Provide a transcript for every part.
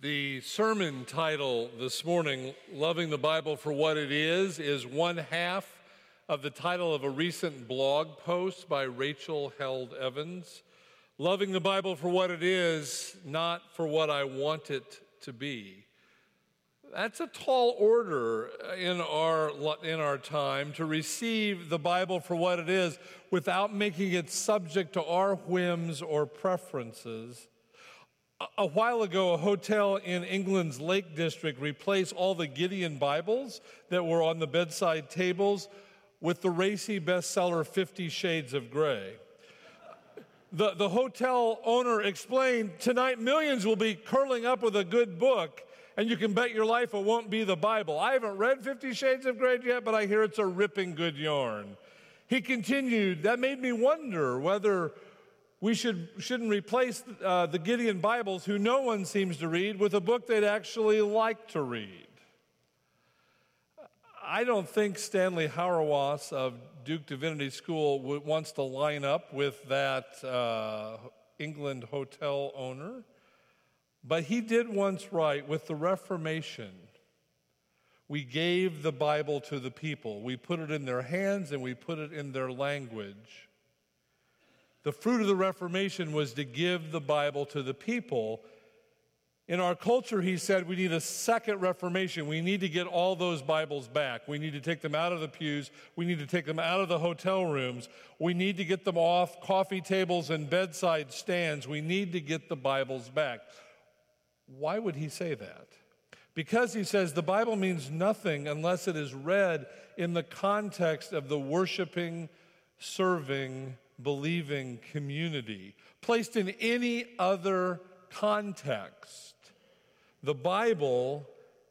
The sermon title this morning, Loving the Bible for What It Is, is one half of the title of a recent blog post by Rachel Held Evans. Loving the Bible for what it is, not for what I want it to be. That's a tall order in our, in our time to receive the Bible for what it is without making it subject to our whims or preferences. A while ago, a hotel in England's Lake District replaced all the Gideon Bibles that were on the bedside tables with the racy bestseller Fifty Shades of Grey. The, the hotel owner explained tonight millions will be curling up with a good book, and you can bet your life it won't be the Bible. I haven't read Fifty Shades of Grey yet, but I hear it's a ripping good yarn. He continued, That made me wonder whether we should, shouldn't replace uh, the Gideon Bibles, who no one seems to read, with a book they'd actually like to read. I don't think Stanley Hauerwas of Duke Divinity School wants to line up with that uh, England hotel owner, but he did once write with the Reformation. We gave the Bible to the people. We put it in their hands and we put it in their language. The fruit of the Reformation was to give the Bible to the people. In our culture, he said, we need a second Reformation. We need to get all those Bibles back. We need to take them out of the pews. We need to take them out of the hotel rooms. We need to get them off coffee tables and bedside stands. We need to get the Bibles back. Why would he say that? Because he says the Bible means nothing unless it is read in the context of the worshiping, serving, believing community. Placed in any other context, the Bible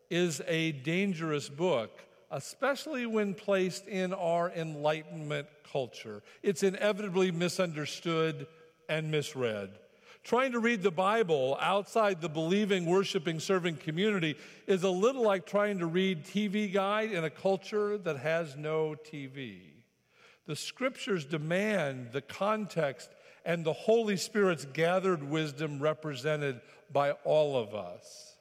is a dangerous book, especially when placed in our Enlightenment culture. It's inevitably misunderstood and misread. Trying to read the Bible outside the believing, worshiping, serving community is a little like trying to read TV Guide in a culture that has no TV. The scriptures demand the context and the Holy Spirit's gathered wisdom represented by all of us.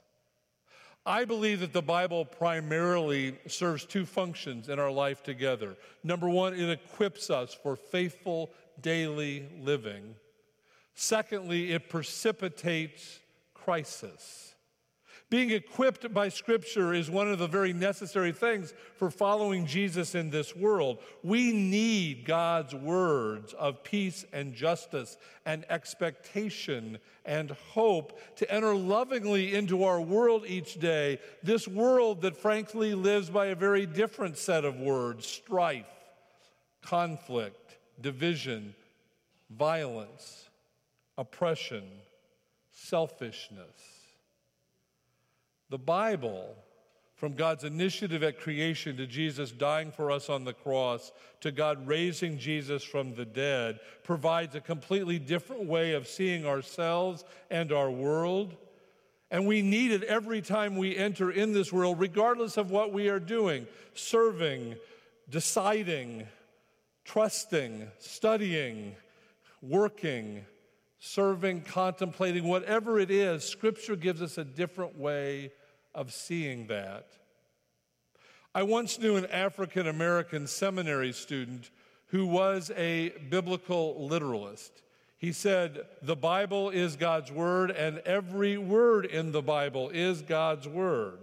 I believe that the Bible primarily serves two functions in our life together. Number one, it equips us for faithful daily living. Secondly, it precipitates crisis. Being equipped by Scripture is one of the very necessary things for following Jesus in this world. We need God's words of peace and justice and expectation and hope to enter lovingly into our world each day. This world that frankly lives by a very different set of words strife, conflict, division, violence, oppression, selfishness. The Bible, from God's initiative at creation to Jesus dying for us on the cross to God raising Jesus from the dead, provides a completely different way of seeing ourselves and our world. And we need it every time we enter in this world, regardless of what we are doing serving, deciding, trusting, studying, working serving, contemplating, whatever it is, Scripture gives us a different way of seeing that. I once knew an African American seminary student who was a biblical literalist. He said, The Bible is God's Word, and every word in the Bible is God's Word.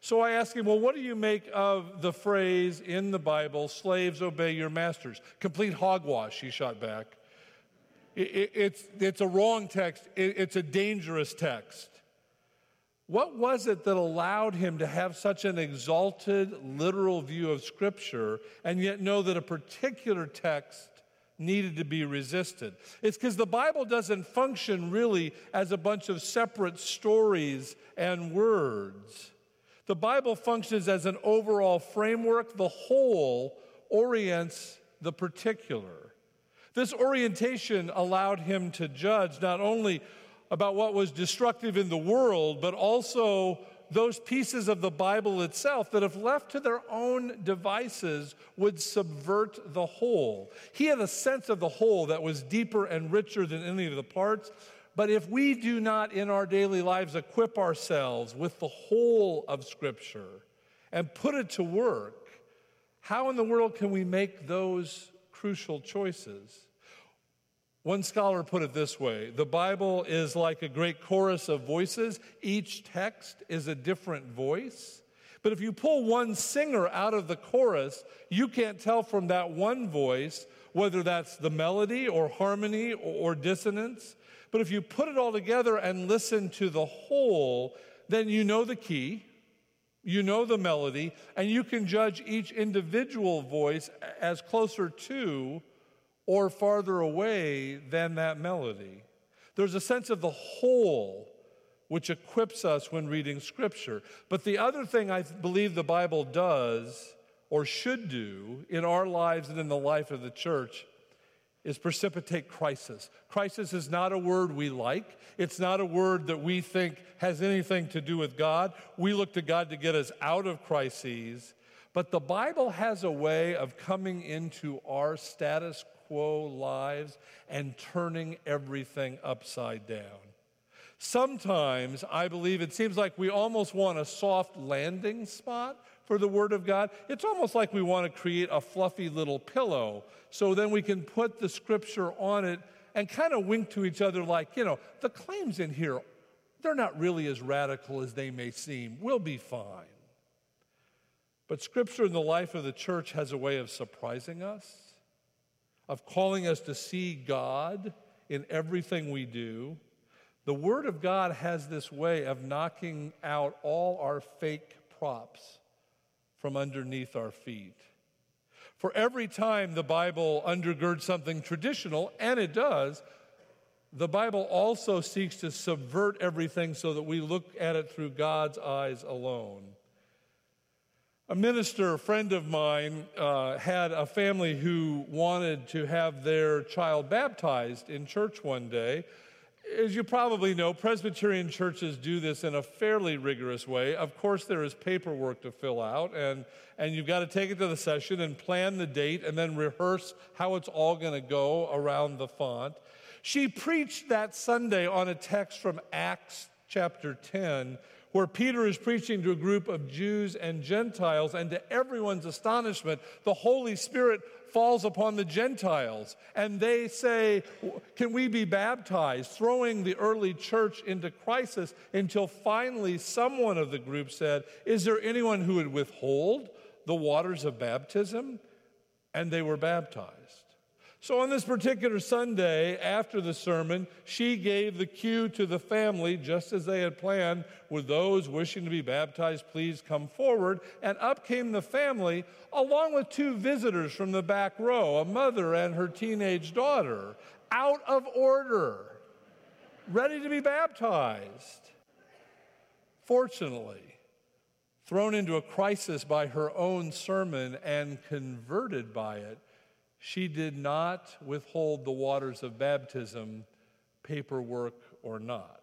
So I asked him, Well, what do you make of the phrase in the Bible, slaves obey your masters? Complete hogwash, he shot back. It's, it's a wrong text, it's a dangerous text. What was it that allowed him to have such an exalted, literal view of Scripture and yet know that a particular text needed to be resisted? It's because the Bible doesn't function really as a bunch of separate stories and words. The Bible functions as an overall framework, the whole orients the particular. This orientation allowed him to judge not only about what was destructive in the world, but also those pieces of the Bible itself that, if left to their own devices, would subvert the whole. He had a sense of the whole that was deeper and richer than any of the parts. But if we do not in our daily lives equip ourselves with the whole of Scripture and put it to work, how in the world can we make those crucial choices? One scholar put it this way The Bible is like a great chorus of voices, each text is a different voice. But if you pull one singer out of the chorus, you can't tell from that one voice whether that's the melody or harmony or, dissonance. But if you put it all together and listen to the whole, then you know the key, you know the melody, and you can judge each individual voice as closer to or farther away than that melody. There's a sense of the whole which equips us when reading Scripture. But the other thing I believe the Bible does or should do in our lives and in the life of the church is precipitate crisis. Crisis is not a word we like. It's not a word that we think has anything to do with God. We look to God to get us out of crises. But the Bible has a way of coming into our status quo lives and turning everything upside down. Sometimes I believe it seems like we almost want a soft landing spot for the Word of God. It's almost like we want to create a fluffy little pillow so then we can put the Scripture on it and kind of wink to each other like, you know, the claims in here, they're not really as radical as they may seem. We'll be fine. But Scripture in the life of the church has a way of surprising us of calling us to see God in everything we do. The Word of God has this way of knocking out all our fake props from underneath our feet. For every time the Bible undergirds something traditional, and it does, the Bible also seeks to subvert everything so that we look at it through God's eyes alone. A minister, a friend of mine, uh, had a family who wanted to have their child baptized in church one day. As you probably know, Presbyterian churches do this in a fairly rigorous way. Of course, there is paperwork to fill out, and, and you've got to take it to the session and plan the date and then rehearse how it's all going to go around the font. She preached that Sunday on a text from Acts chapter 10 where Peter is preaching to a group of Jews and Gentiles, and to everyone's astonishment, the Holy Spirit falls upon the Gentiles, and they say, Can we be baptized? Throwing the early church into crisis until finally someone of the group said, Is there anyone who would withhold the waters of baptism? And they were baptized. So, on this particular Sunday, after the sermon, she gave the cue to the family, just as they had planned, with those wishing to be baptized, please come forward. And up came the family, along with two visitors from the back row, a mother and her teenage daughter, out of order, ready to be baptized. Fortunately, thrown into a crisis by her own sermon and converted by it, she did not withhold the waters of baptism, paperwork or not.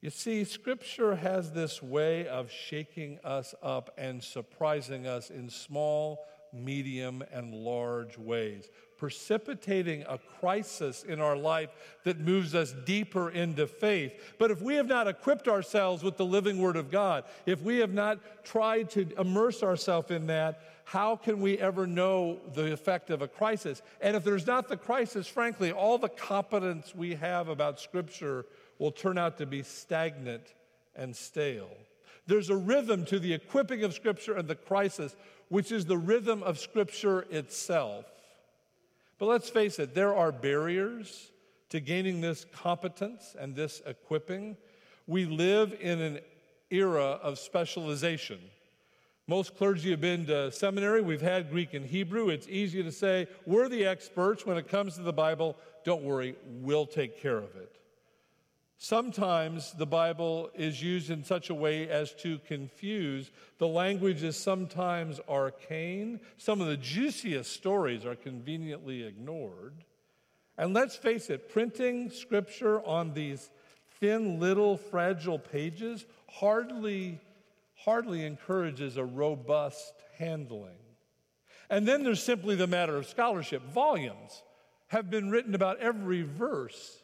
You see, Scripture has this way of shaking us up and surprising us in small, medium, and large ways, precipitating a crisis in our life that moves us deeper into faith. But if we have not equipped ourselves with the living Word of God, if we have not tried to immerse ourselves in that, how can we ever know the effect of a crisis? And if there's not the crisis, frankly, all the competence we have about Scripture will turn out to be stagnant and stale. There's a rhythm to the equipping of Scripture and the crisis, which is the rhythm of Scripture itself. But let's face it, there are barriers to gaining this competence and this equipping. We live in an era of specialization. Most clergy have been to seminary. We've had Greek and Hebrew. It's easy to say, we're the experts when it comes to the Bible. Don't worry, we'll take care of it. Sometimes the Bible is used in such a way as to confuse. The language is sometimes arcane. Some of the juiciest stories are conveniently ignored. And let's face it, printing scripture on these thin, little, fragile pages hardly hardly encourages a robust handling. And then there's simply the matter of scholarship. Volumes have been written about every verse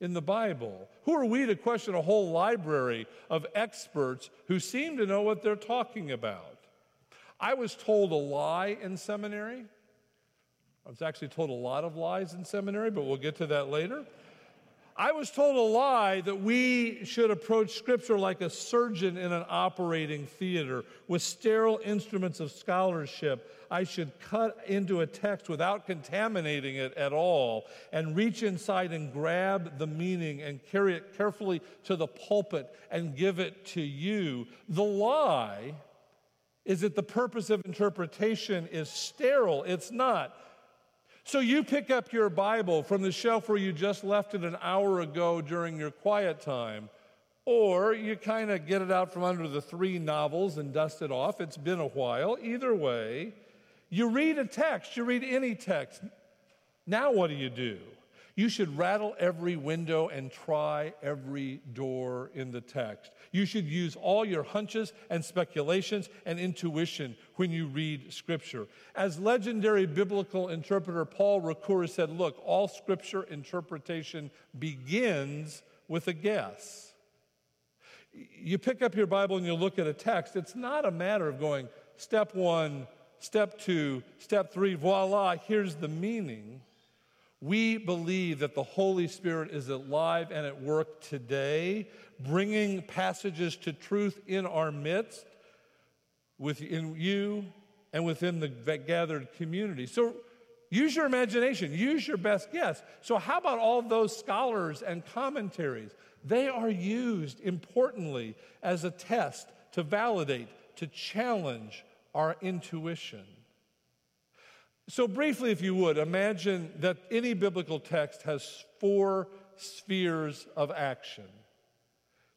in the Bible? Who are we to question a whole library of experts who seem to know what they're talking about? I was told a lie in seminary. I was actually told a lot of lies in seminary, but we'll get to that later. I was told a lie that we should approach Scripture like a surgeon in an operating theater with sterile instruments of scholarship. I should cut into a text without contaminating it at all and reach inside and grab the meaning and carry it carefully to the pulpit and give it to you. The lie is that the purpose of interpretation is sterile. It's not. So you pick up your Bible from the shelf where you just left it an hour ago during your quiet time, or you kind of get it out from under the three novels and dust it off. It's been a while. Either way, you read a text, you read any text. Now, what do you do? You should rattle every window and try every door in the text. You should use all your hunches and speculations and intuition when you read Scripture. As legendary biblical interpreter Paul Ricoeur said, Look, all Scripture interpretation begins with a guess. You pick up your Bible and you look at a text, it's not a matter of going step one, step two, step three, voila, here's the meaning. We believe that the Holy Spirit is alive and at work today, bringing passages to truth in our midst, within you and within the gathered community. So use your imagination, use your best guess. So, how about all those scholars and commentaries? They are used importantly as a test to validate, to challenge our intuition. So, briefly, if you would, imagine that any biblical text has four spheres of action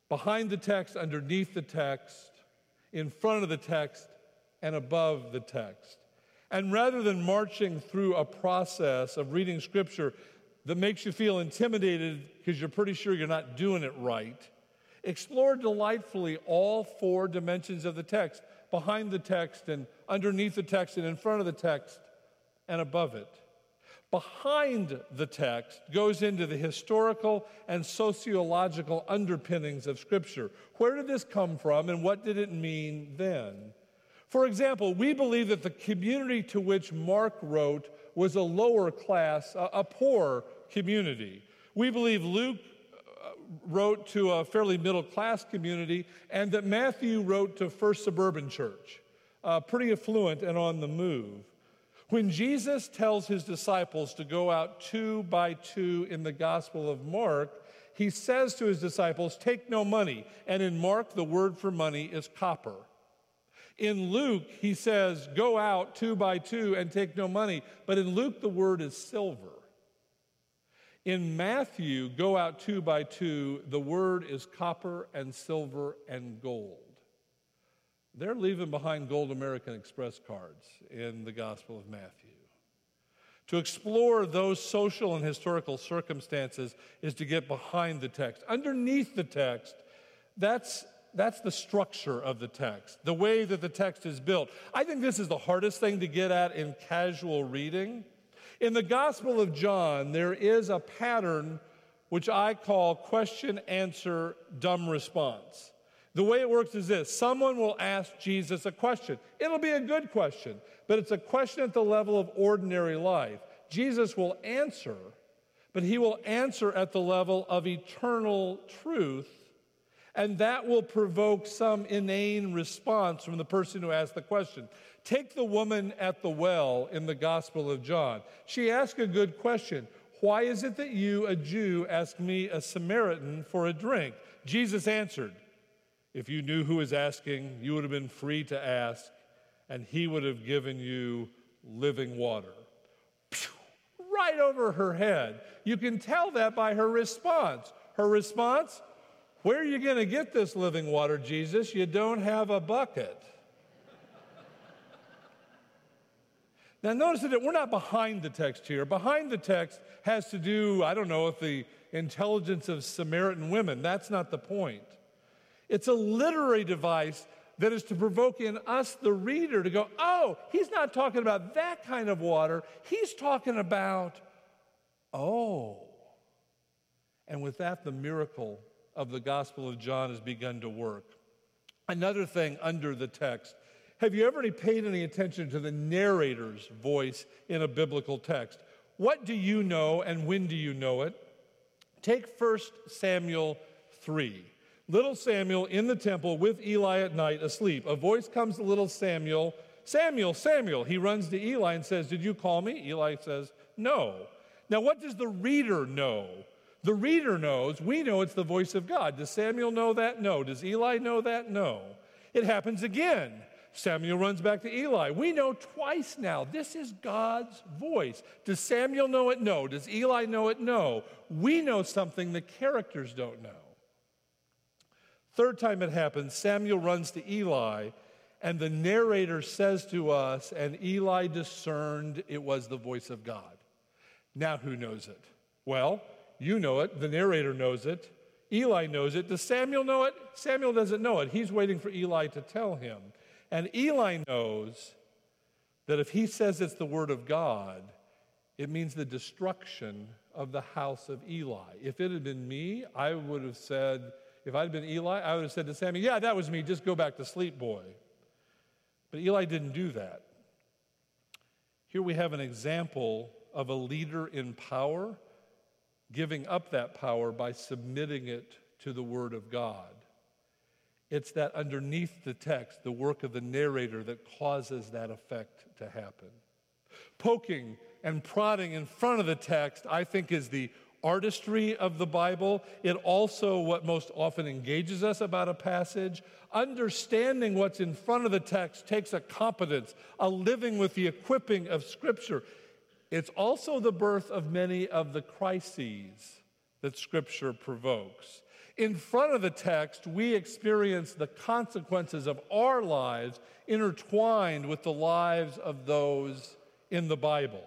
behind the text, underneath the text, in front of the text, and above the text. And rather than marching through a process of reading scripture that makes you feel intimidated because you're pretty sure you're not doing it right, explore delightfully all four dimensions of the text behind the text, and underneath the text, and in front of the text and above it. Behind the text goes into the historical and sociological underpinnings of Scripture. Where did this come from and what did it mean then? For example, we believe that the community to which Mark wrote was a lower class, a, poor community. We believe Luke uh, wrote to a fairly middle class community and that Matthew wrote to First Suburban Church, uh, pretty affluent and on the move. When Jesus tells his disciples to go out two by two in the Gospel of Mark, he says to his disciples, Take no money. And in Mark, the word for money is copper. In Luke, he says, Go out two by two and take no money. But in Luke, the word is silver. In Matthew, go out two by two, the word is copper and silver and gold. They're leaving behind gold American Express cards in the Gospel of Matthew. To explore those social and historical circumstances is to get behind the text. Underneath the text, that's, that's the structure of the text, the way that the text is built. I think this is the hardest thing to get at in casual reading. In the Gospel of John, there is a pattern which I call question, answer, dumb response. The way it works is this someone will ask Jesus a question. It'll be a good question, but it's a question at the level of ordinary life. Jesus will answer, but he will answer at the level of eternal truth, and that will provoke some inane response from the person who asked the question. Take the woman at the well in the Gospel of John. She asked a good question. Why is it that you, a Jew, ask me, a Samaritan, for a drink? Jesus answered, if you knew who was asking, you would have been free to ask, and he would have given you living water. Right over her head. You can tell that by her response. Her response, Where are you going to get this living water, Jesus? You don't have a bucket. now, notice that we're not behind the text here. Behind the text has to do, I don't know, with the intelligence of Samaritan women. That's not the point. It's a literary device that is to provoke in us, the reader, to go, oh, he's not talking about that kind of water. He's talking about, oh. And with that, the miracle of the Gospel of John has begun to work. Another thing under the text have you ever paid any attention to the narrator's voice in a biblical text? What do you know and when do you know it? Take 1 Samuel 3. Little Samuel in the temple with Eli at night asleep. A voice comes to little Samuel Samuel, Samuel. He runs to Eli and says, Did you call me? Eli says, No. Now, what does the reader know? The reader knows, we know it's the voice of God. Does Samuel know that? No. Does Eli know that? No. It happens again. Samuel runs back to Eli. We know twice now. This is God's voice. Does Samuel know it? No. Does Eli know it? No. We know something the characters don't know. Third time it happens, Samuel runs to Eli, and the narrator says to us, and Eli discerned it was the voice of God. Now, who knows it? Well, you know it. The narrator knows it. Eli knows it. Does Samuel know it? Samuel doesn't know it. He's waiting for Eli to tell him. And Eli knows that if he says it's the word of God, it means the destruction of the house of Eli. If it had been me, I would have said, if I'd been Eli, I would have said to Samuel, Yeah, that was me, just go back to sleep, boy. But Eli didn't do that. Here we have an example of a leader in power giving up that power by submitting it to the Word of God. It's that underneath the text, the work of the narrator, that causes that effect to happen. Poking and prodding in front of the text, I think, is the artistry of the Bible. It also what most often engages us about a passage. Understanding what's in front of the text takes a competence, a living with the equipping of Scripture. It's also the birth of many of the crises that Scripture provokes. In front of the text, we experience the consequences of our lives intertwined with the lives of those in the Bible.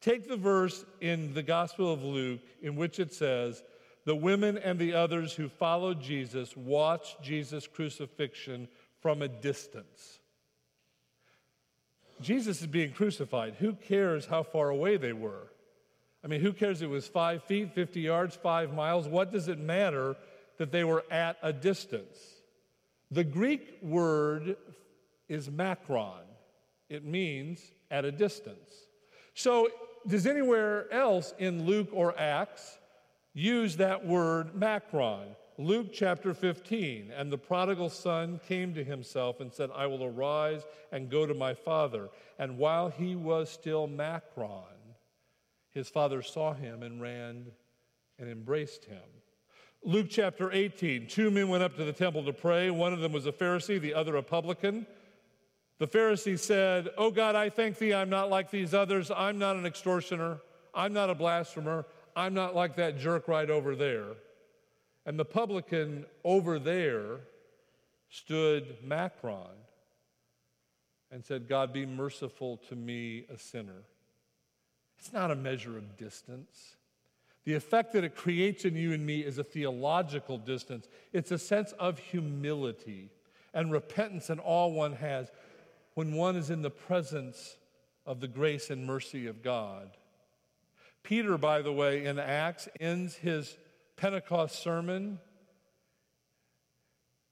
Take the verse in the Gospel of Luke in which it says, The women and the others who followed Jesus watched Jesus' crucifixion from a distance. Jesus is being crucified. Who cares how far away they were? I mean, who cares it was five feet, 50 yards, five miles? What does it matter that they were at a distance? The Greek word is makron, it means at a distance. So, does anywhere else in Luke or Acts use that word makron? Luke chapter 15, and the prodigal son came to himself and said, I will arise and go to my father. And while he was still makron, his father saw him and ran and embraced him. Luke chapter 18, two men went up to the temple to pray. One of them was a Pharisee, the other a publican. The Pharisee said, Oh God, I thank thee, I'm not like these others. I'm not an extortioner. I'm not a blasphemer. I'm not like that jerk right over there. And the publican over there stood makron and said, God, be merciful to me, a sinner. It's not a measure of distance. The effect that it creates in you and me is a theological distance. It's a sense of humility and repentance and all one has when one is in the presence of the grace and mercy of God. Peter, by the way, in Acts ends his Pentecost sermon.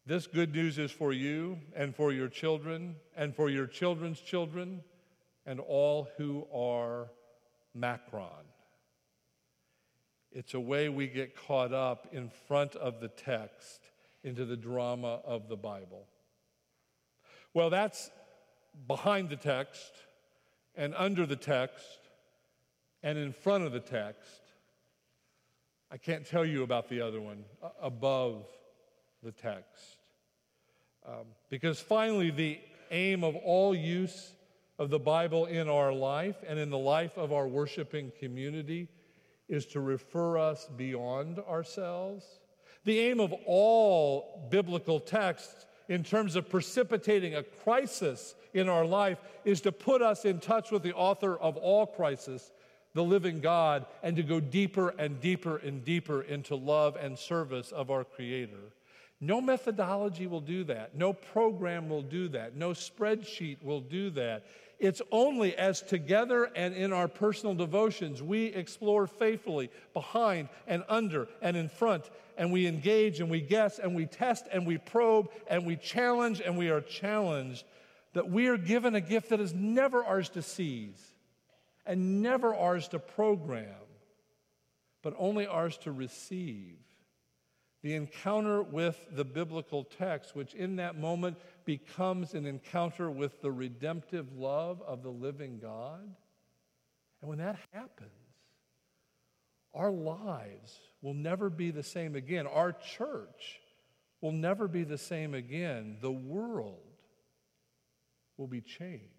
This good news is for you and for your children and for your children's children and all who are makron. It's a way we get caught up in front of the text into the drama of the Bible. Well, that's behind the text and under the text and in front of the text. I can't tell you about the other one above the text. Um, because finally, the aim of all use of the Bible in our life and in the life of our worshiping community is to refer us beyond ourselves. The aim of all biblical texts, in terms of precipitating a crisis in our life, is to put us in touch with the author of all crisis the living God and to go deeper and deeper and deeper into love and service of our Creator. No methodology will do that. No program will do that. No spreadsheet will do that. It's only as together and in our personal devotions we explore faithfully behind and under and in front, and we engage and we guess and we test and we probe and we challenge and we are challenged that we are given a gift that is never ours to seize and never ours to program, but only ours to receive. The encounter with the biblical text, which in that moment becomes an encounter with the redemptive love of the living God. And when that happens, our lives will never be the same again. Our church will never be the same again. The world will be changed.